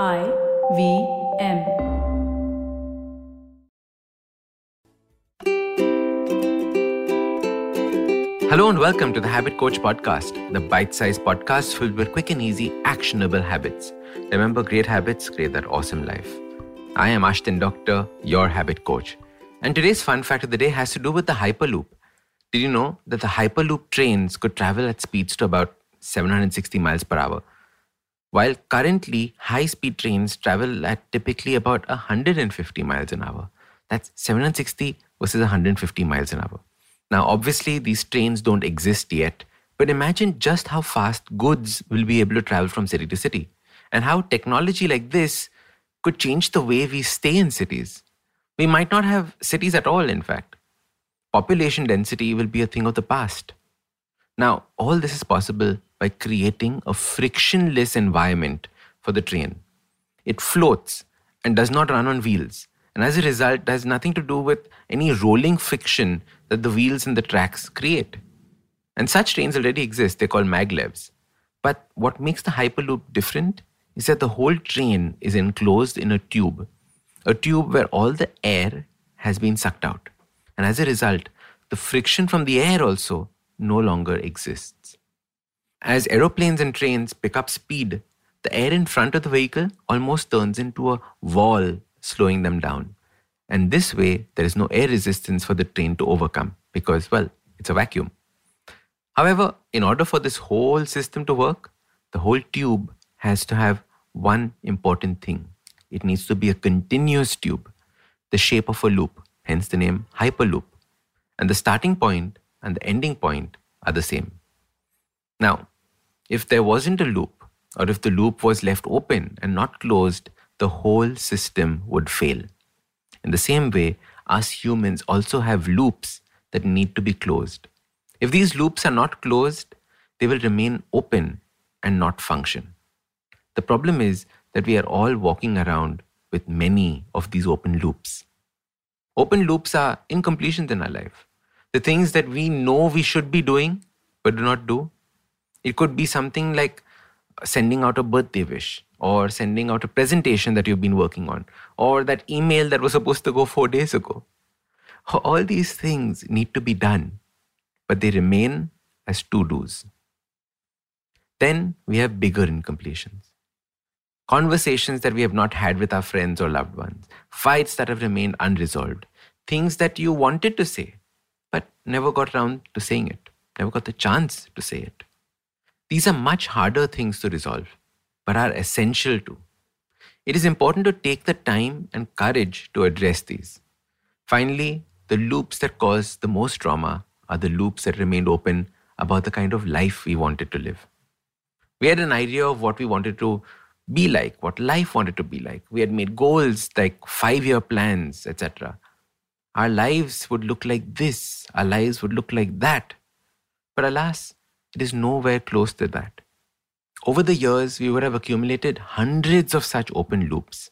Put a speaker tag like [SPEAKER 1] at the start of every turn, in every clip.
[SPEAKER 1] I V M.
[SPEAKER 2] Hello and welcome to the Habit Coach Podcast, the bite sized podcast filled with quick and easy, actionable habits. Remember, great habits create that awesome life. I am Ashdin Doctor, your habit coach. And today's fun fact of the day has to do with the Hyperloop. Did you know that the Hyperloop trains could travel at speeds to about 760 miles per hour? While currently high speed trains travel at typically about 150 miles an hour. That's 760 versus 150 miles an hour. Now, obviously, these trains don't exist yet, but imagine just how fast goods will be able to travel from city to city and how technology like this could change the way we stay in cities. We might not have cities at all, in fact. Population density will be a thing of the past. Now, all this is possible by creating a frictionless environment for the train. It floats and does not run on wheels, and as a result, has nothing to do with any rolling friction that the wheels and the tracks create. And such trains already exist, they're called maglevs. But what makes the Hyperloop different is that the whole train is enclosed in a tube, a tube where all the air has been sucked out. And as a result, the friction from the air also no longer exists. As aeroplanes and trains pick up speed, the air in front of the vehicle almost turns into a wall, slowing them down. And this way, there is no air resistance for the train to overcome because, well, it's a vacuum. However, in order for this whole system to work, the whole tube has to have one important thing it needs to be a continuous tube, the shape of a loop, hence the name Hyperloop. And the starting point and the ending point are the same. Now, if there wasn't a loop, or if the loop was left open and not closed, the whole system would fail. In the same way, us humans also have loops that need to be closed. If these loops are not closed, they will remain open and not function. The problem is that we are all walking around with many of these open loops. Open loops are incompletions in our life. The things that we know we should be doing but do not do. It could be something like sending out a birthday wish or sending out a presentation that you've been working on or that email that was supposed to go four days ago. All these things need to be done, but they remain as to dos. Then we have bigger incompletions conversations that we have not had with our friends or loved ones, fights that have remained unresolved, things that you wanted to say, but never got around to saying it, never got the chance to say it. These are much harder things to resolve, but are essential to. It is important to take the time and courage to address these. Finally, the loops that cause the most trauma are the loops that remained open about the kind of life we wanted to live. We had an idea of what we wanted to be like, what life wanted to be like. We had made goals like five year plans, etc. Our lives would look like this, our lives would look like that. But alas, it is nowhere close to that. Over the years, we would have accumulated hundreds of such open loops.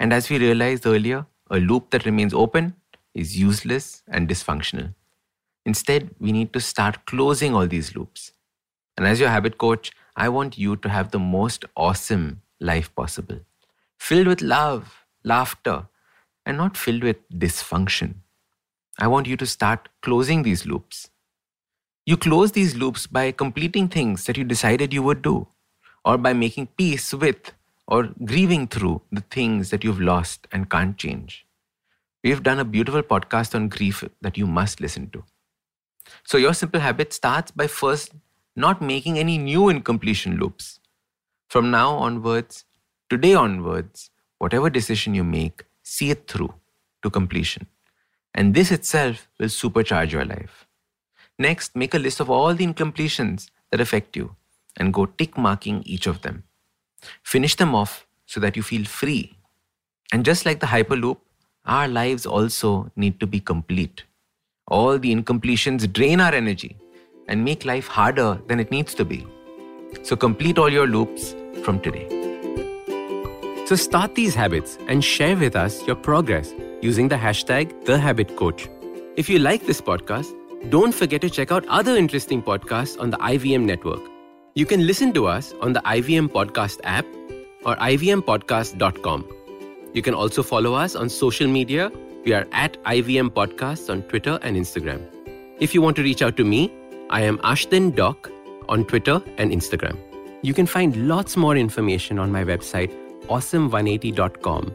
[SPEAKER 2] And as we realized earlier, a loop that remains open is useless and dysfunctional. Instead, we need to start closing all these loops. And as your habit coach, I want you to have the most awesome life possible, filled with love, laughter, and not filled with dysfunction. I want you to start closing these loops. You close these loops by completing things that you decided you would do, or by making peace with or grieving through the things that you've lost and can't change. We've done a beautiful podcast on grief that you must listen to. So, your simple habit starts by first not making any new incompletion loops. From now onwards, today onwards, whatever decision you make, see it through to completion. And this itself will supercharge your life. Next, make a list of all the incompletions that affect you and go tick marking each of them. Finish them off so that you feel free. And just like the Hyperloop, our lives also need to be complete. All the incompletions drain our energy and make life harder than it needs to be. So complete all your loops from today. So start these habits and share with us your progress using the hashtag TheHabitCoach. If you like this podcast, don't forget to check out other interesting podcasts on the IVM network. You can listen to us on the IVM podcast app, or ivmpodcast.com. You can also follow us on social media. We are at IVM Podcasts on Twitter and Instagram. If you want to reach out to me, I am Ashdin Doc on Twitter and Instagram. You can find lots more information on my website, awesome180.com,